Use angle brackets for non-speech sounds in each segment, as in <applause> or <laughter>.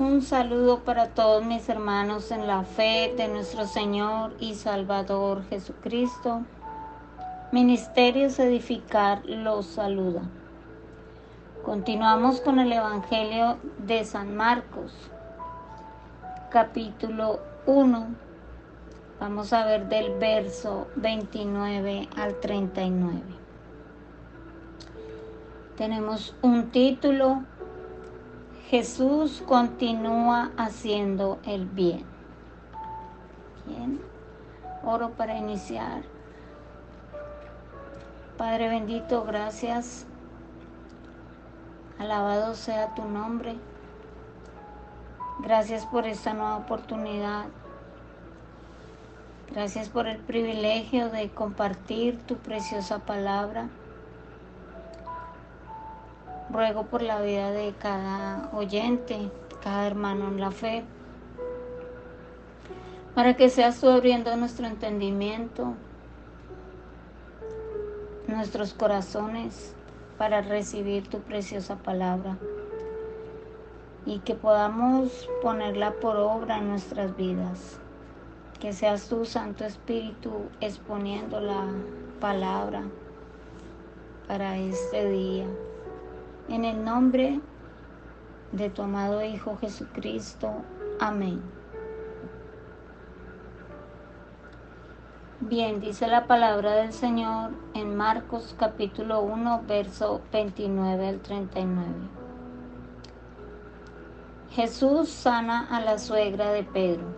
Un saludo para todos mis hermanos en la fe de nuestro Señor y Salvador Jesucristo. Ministerios Edificar los saluda. Continuamos con el Evangelio de San Marcos, capítulo 1. Vamos a ver del verso 29 al 39. Tenemos un título Jesús continúa haciendo el bien. Bien. Oro para iniciar. Padre bendito, gracias. Alabado sea tu nombre. Gracias por esta nueva oportunidad. Gracias por el privilegio de compartir tu preciosa palabra. Ruego por la vida de cada oyente, cada hermano en la fe, para que seas tú abriendo nuestro entendimiento, nuestros corazones, para recibir tu preciosa palabra y que podamos ponerla por obra en nuestras vidas. Que seas tú, Santo Espíritu, exponiendo la palabra para este día. En el nombre de tu amado Hijo Jesucristo. Amén. Bien, dice la palabra del Señor en Marcos capítulo 1, verso 29 al 39. Jesús sana a la suegra de Pedro.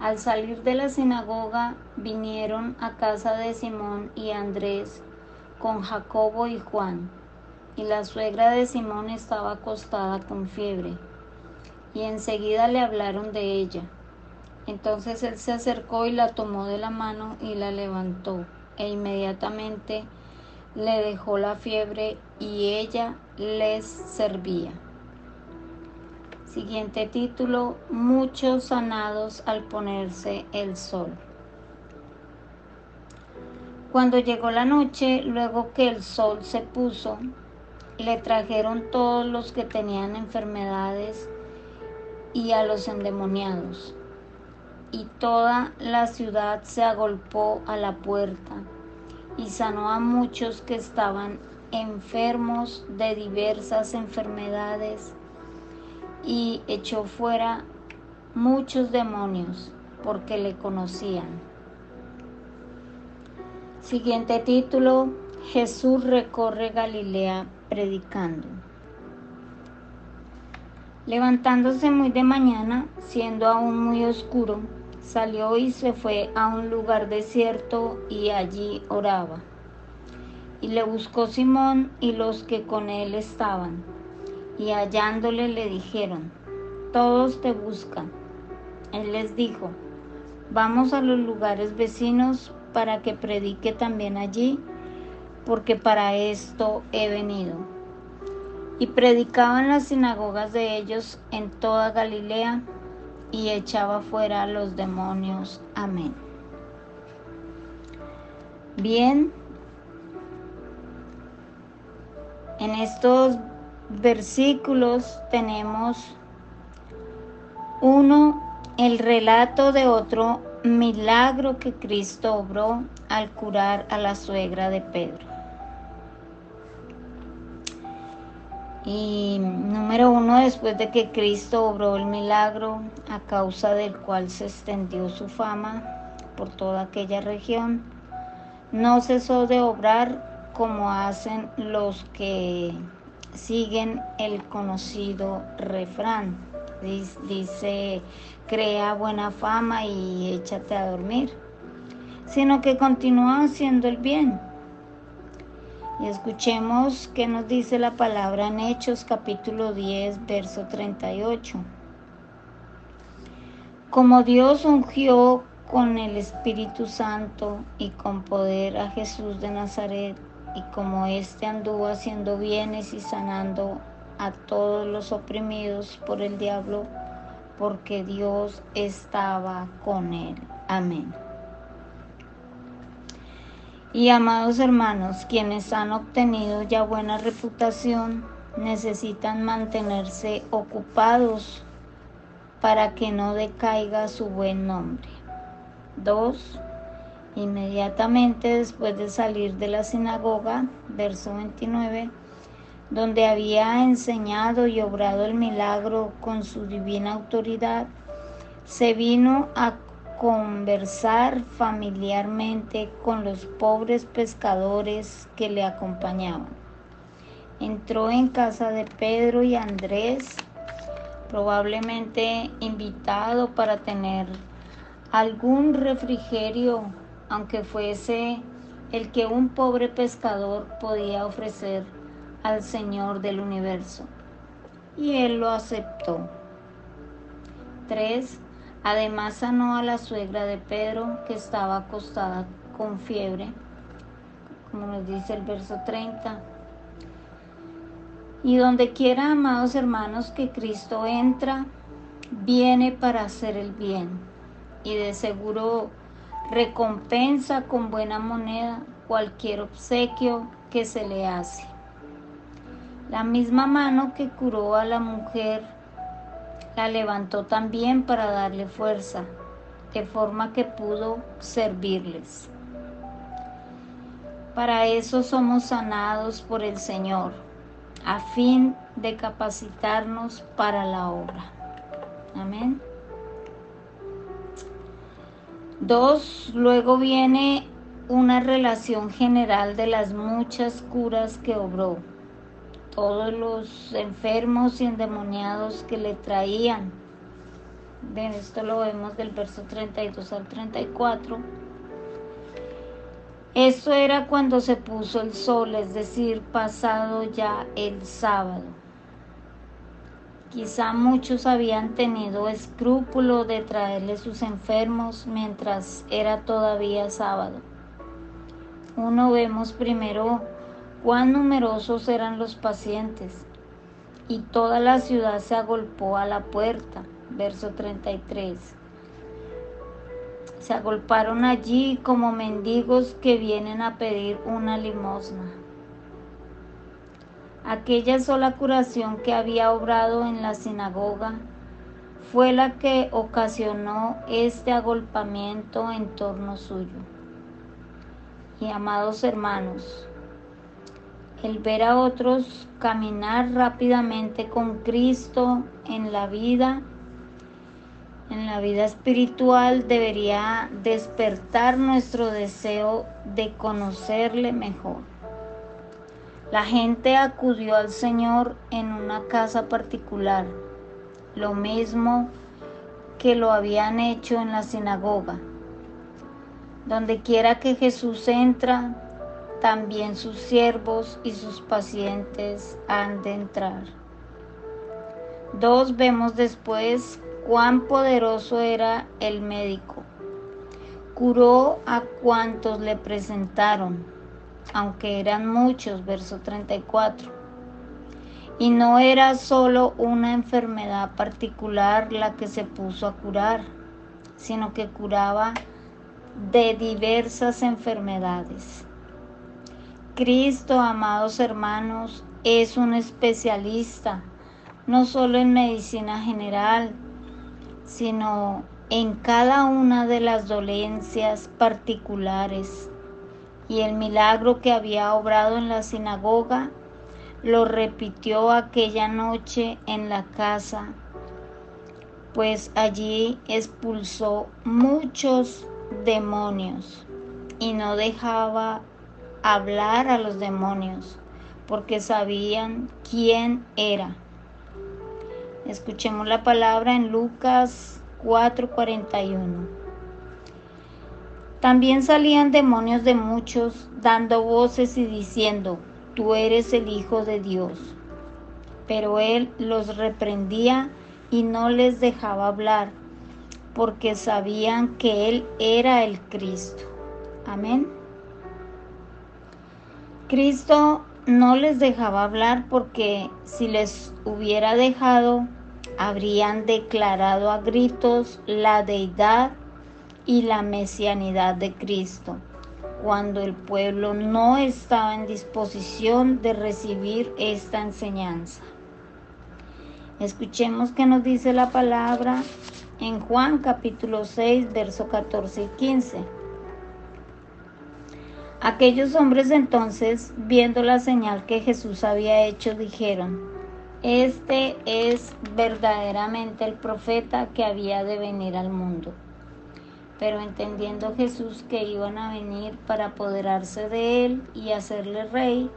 Al salir de la sinagoga vinieron a casa de Simón y Andrés con Jacobo y Juan y la suegra de Simón estaba acostada con fiebre, y enseguida le hablaron de ella. Entonces él se acercó y la tomó de la mano y la levantó, e inmediatamente le dejó la fiebre y ella les servía. Siguiente título, muchos sanados al ponerse el sol. Cuando llegó la noche, luego que el sol se puso, le trajeron todos los que tenían enfermedades y a los endemoniados. Y toda la ciudad se agolpó a la puerta y sanó a muchos que estaban enfermos de diversas enfermedades y echó fuera muchos demonios porque le conocían. Siguiente título, Jesús recorre Galilea predicando. Levantándose muy de mañana, siendo aún muy oscuro, salió y se fue a un lugar desierto y allí oraba. Y le buscó Simón y los que con él estaban, y hallándole le dijeron, todos te buscan. Él les dijo, vamos a los lugares vecinos para que predique también allí porque para esto he venido. Y predicaba en las sinagogas de ellos en toda Galilea y echaba fuera a los demonios. Amén. Bien, en estos versículos tenemos uno, el relato de otro milagro que Cristo obró al curar a la suegra de Pedro. Y número uno, después de que Cristo obró el milagro a causa del cual se extendió su fama por toda aquella región, no cesó de obrar como hacen los que siguen el conocido refrán. Dice, crea buena fama y échate a dormir, sino que continúa haciendo el bien y escuchemos qué nos dice la palabra en Hechos capítulo 10, verso 38. Como Dios ungió con el Espíritu Santo y con poder a Jesús de Nazaret, y como éste anduvo haciendo bienes y sanando a todos los oprimidos por el diablo, porque Dios estaba con él. Amén. Y amados hermanos, quienes han obtenido ya buena reputación, necesitan mantenerse ocupados para que no decaiga su buen nombre. 2. Inmediatamente después de salir de la sinagoga, verso 29, donde había enseñado y obrado el milagro con su divina autoridad, se vino a conversar familiarmente con los pobres pescadores que le acompañaban. Entró en casa de Pedro y Andrés, probablemente invitado para tener algún refrigerio, aunque fuese el que un pobre pescador podía ofrecer al Señor del universo. Y él lo aceptó. 3. Además sanó a la suegra de Pedro que estaba acostada con fiebre, como nos dice el verso 30. Y donde quiera, amados hermanos, que Cristo entra, viene para hacer el bien y de seguro recompensa con buena moneda cualquier obsequio que se le hace. La misma mano que curó a la mujer la levantó también para darle fuerza, de forma que pudo servirles. Para eso somos sanados por el Señor, a fin de capacitarnos para la obra. Amén. Dos, luego viene una relación general de las muchas curas que obró todos los enfermos y endemoniados que le traían. De esto lo vemos del verso 32 al 34. Esto era cuando se puso el sol, es decir, pasado ya el sábado. Quizá muchos habían tenido escrúpulo de traerle sus enfermos mientras era todavía sábado. Uno vemos primero cuán numerosos eran los pacientes. Y toda la ciudad se agolpó a la puerta. Verso 33. Se agolparon allí como mendigos que vienen a pedir una limosna. Aquella sola curación que había obrado en la sinagoga fue la que ocasionó este agolpamiento en torno suyo. Y amados hermanos, el ver a otros caminar rápidamente con Cristo en la vida, en la vida espiritual, debería despertar nuestro deseo de conocerle mejor. La gente acudió al Señor en una casa particular, lo mismo que lo habían hecho en la sinagoga. Donde quiera que Jesús entra, también sus siervos y sus pacientes han de entrar. Dos, vemos después cuán poderoso era el médico. Curó a cuantos le presentaron, aunque eran muchos, verso 34. Y no era solo una enfermedad particular la que se puso a curar, sino que curaba de diversas enfermedades. Cristo, amados hermanos, es un especialista, no solo en medicina general, sino en cada una de las dolencias particulares. Y el milagro que había obrado en la sinagoga lo repitió aquella noche en la casa, pues allí expulsó muchos demonios y no dejaba hablar a los demonios, porque sabían quién era. Escuchemos la palabra en Lucas 4:41. También salían demonios de muchos, dando voces y diciendo, tú eres el Hijo de Dios. Pero él los reprendía y no les dejaba hablar, porque sabían que él era el Cristo. Amén. Cristo no les dejaba hablar porque si les hubiera dejado, habrían declarado a gritos la deidad y la mesianidad de Cristo, cuando el pueblo no estaba en disposición de recibir esta enseñanza. Escuchemos qué nos dice la palabra en Juan capítulo 6, verso 14 y 15. Aquellos hombres entonces, viendo la señal que Jesús había hecho, dijeron, este es verdaderamente el profeta que había de venir al mundo. Pero entendiendo Jesús que iban a venir para apoderarse de él y hacerle rey,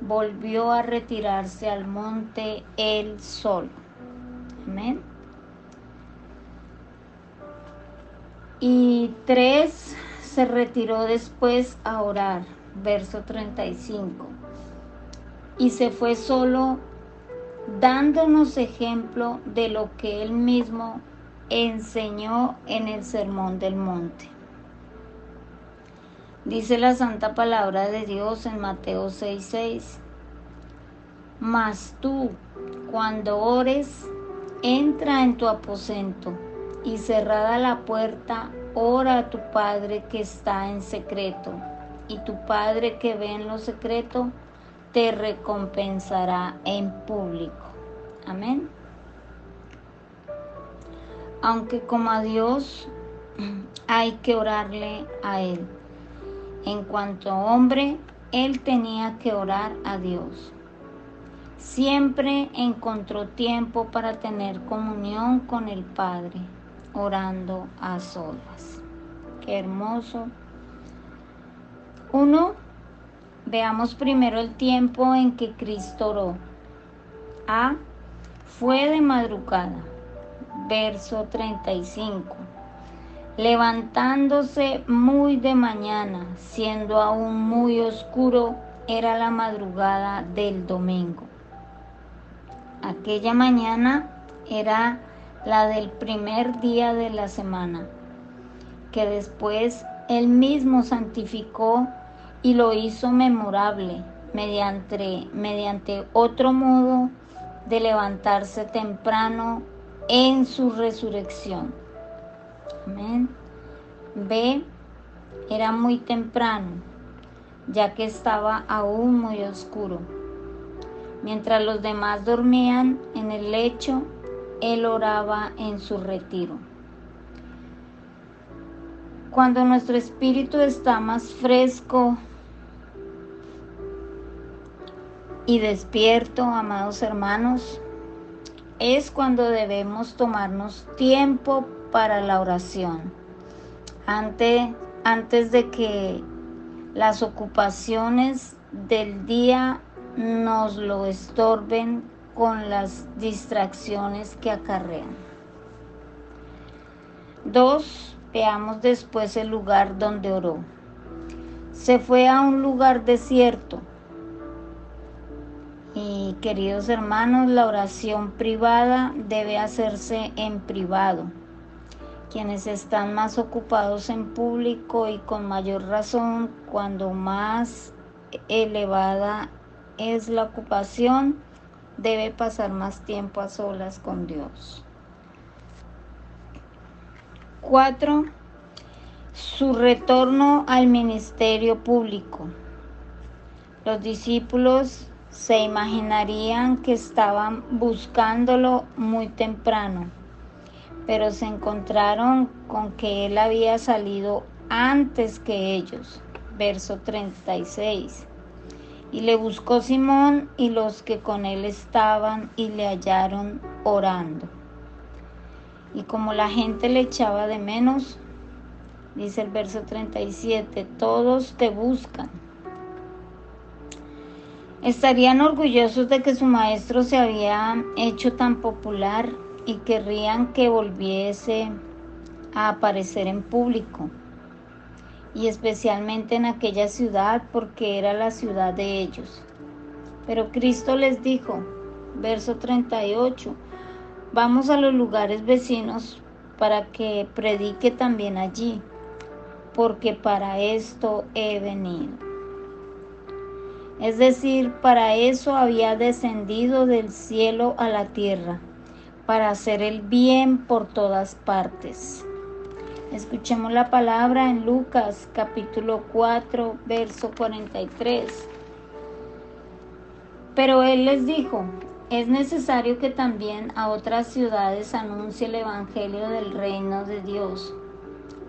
volvió a retirarse al monte él solo. Amén. Y tres se retiró después a orar, verso 35. Y se fue solo dándonos ejemplo de lo que él mismo enseñó en el Sermón del Monte. Dice la santa palabra de Dios en Mateo 6:6. Mas tú, cuando ores, entra en tu aposento y cerrada la puerta, ora a tu Padre que está en secreto, y tu Padre que ve en lo secreto te recompensará en público. Amén aunque como a Dios <clears throat> hay que orarle a Él. En cuanto hombre, Él tenía que orar a Dios. Siempre encontró tiempo para tener comunión con el Padre, orando a solas. Qué hermoso. Uno, veamos primero el tiempo en que Cristo oró. A, fue de madrugada verso 35. Levantándose muy de mañana, siendo aún muy oscuro, era la madrugada del domingo. Aquella mañana era la del primer día de la semana, que después él mismo santificó y lo hizo memorable mediante, mediante otro modo de levantarse temprano en su resurrección. Amén. B. Era muy temprano, ya que estaba aún muy oscuro. Mientras los demás dormían en el lecho, él oraba en su retiro. Cuando nuestro espíritu está más fresco y despierto, amados hermanos, es cuando debemos tomarnos tiempo para la oración. Antes, antes de que las ocupaciones del día nos lo estorben con las distracciones que acarrean. Dos, veamos después el lugar donde oró. Se fue a un lugar desierto y queridos hermanos, la oración privada debe hacerse en privado. Quienes están más ocupados en público y con mayor razón, cuando más elevada es la ocupación, debe pasar más tiempo a solas con Dios. 4. Su retorno al ministerio público. Los discípulos se imaginarían que estaban buscándolo muy temprano, pero se encontraron con que él había salido antes que ellos. Verso 36. Y le buscó Simón y los que con él estaban y le hallaron orando. Y como la gente le echaba de menos, dice el verso 37, todos te buscan. Estarían orgullosos de que su maestro se había hecho tan popular y querrían que volviese a aparecer en público, y especialmente en aquella ciudad porque era la ciudad de ellos. Pero Cristo les dijo, verso 38, vamos a los lugares vecinos para que predique también allí, porque para esto he venido. Es decir, para eso había descendido del cielo a la tierra, para hacer el bien por todas partes. Escuchemos la palabra en Lucas capítulo 4, verso 43. Pero él les dijo, es necesario que también a otras ciudades anuncie el Evangelio del reino de Dios,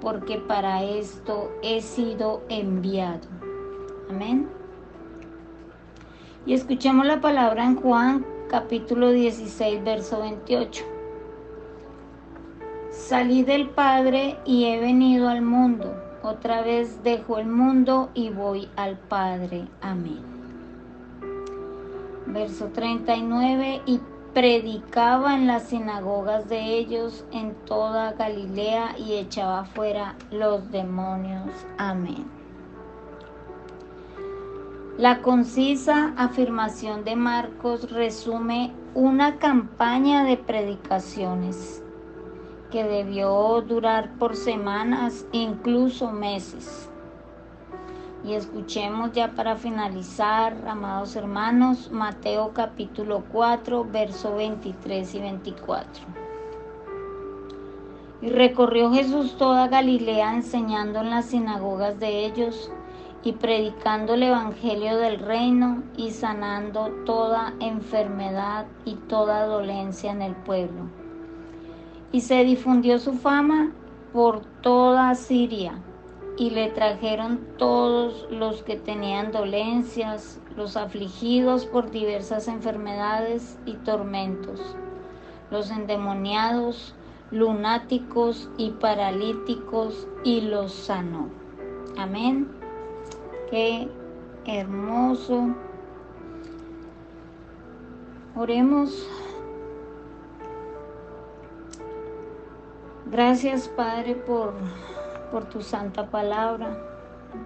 porque para esto he sido enviado. Amén. Y escuchemos la palabra en Juan capítulo 16, verso 28. Salí del Padre y he venido al mundo. Otra vez dejo el mundo y voy al Padre. Amén verso 39, y predicaba en las sinagogas de ellos en toda Galilea y echaba fuera los demonios. Amén. La concisa afirmación de Marcos resume una campaña de predicaciones que debió durar por semanas, incluso meses. Y escuchemos ya para finalizar, amados hermanos, Mateo capítulo 4, verso 23 y 24. Y recorrió Jesús toda Galilea enseñando en las sinagogas de ellos y predicando el Evangelio del reino y sanando toda enfermedad y toda dolencia en el pueblo. Y se difundió su fama por toda Siria y le trajeron todos los que tenían dolencias, los afligidos por diversas enfermedades y tormentos, los endemoniados, lunáticos y paralíticos, y los sanó. Amén. Qué hermoso. Oremos. Gracias Padre por por tu santa palabra,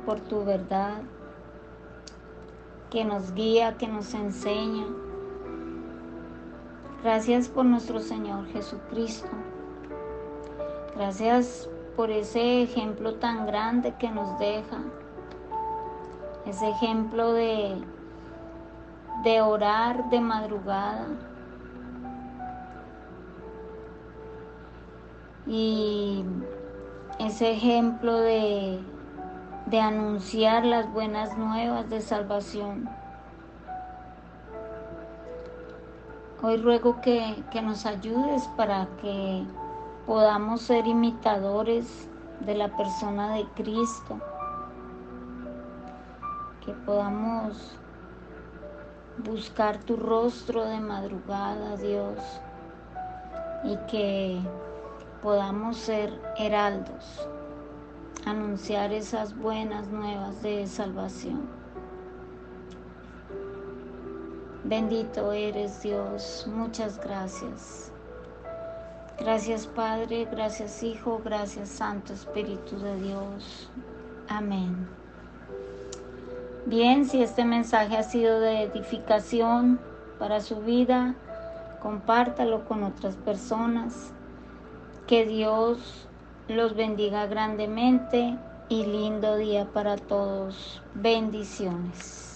por tu verdad, que nos guía, que nos enseña. Gracias por nuestro Señor Jesucristo. Gracias por ese ejemplo tan grande que nos deja. Ese ejemplo de, de orar de madrugada. Y ese ejemplo de, de anunciar las buenas nuevas de salvación. Hoy ruego que, que, nos ayudes para que podamos ser imitadores de la persona de Cristo, que podamos buscar tu rostro de madrugada, Dios, y que podamos ser heraldos, anunciar esas buenas nuevas de salvación. Bendito eres Dios, muchas gracias. Gracias Padre, gracias Hijo, gracias Santo Espíritu de Dios. Amén. Bien, si este mensaje ha sido de edificación para su vida, compártalo con otras personas. Que Dios los bendiga grandemente y lindo día para todos. Bendiciones.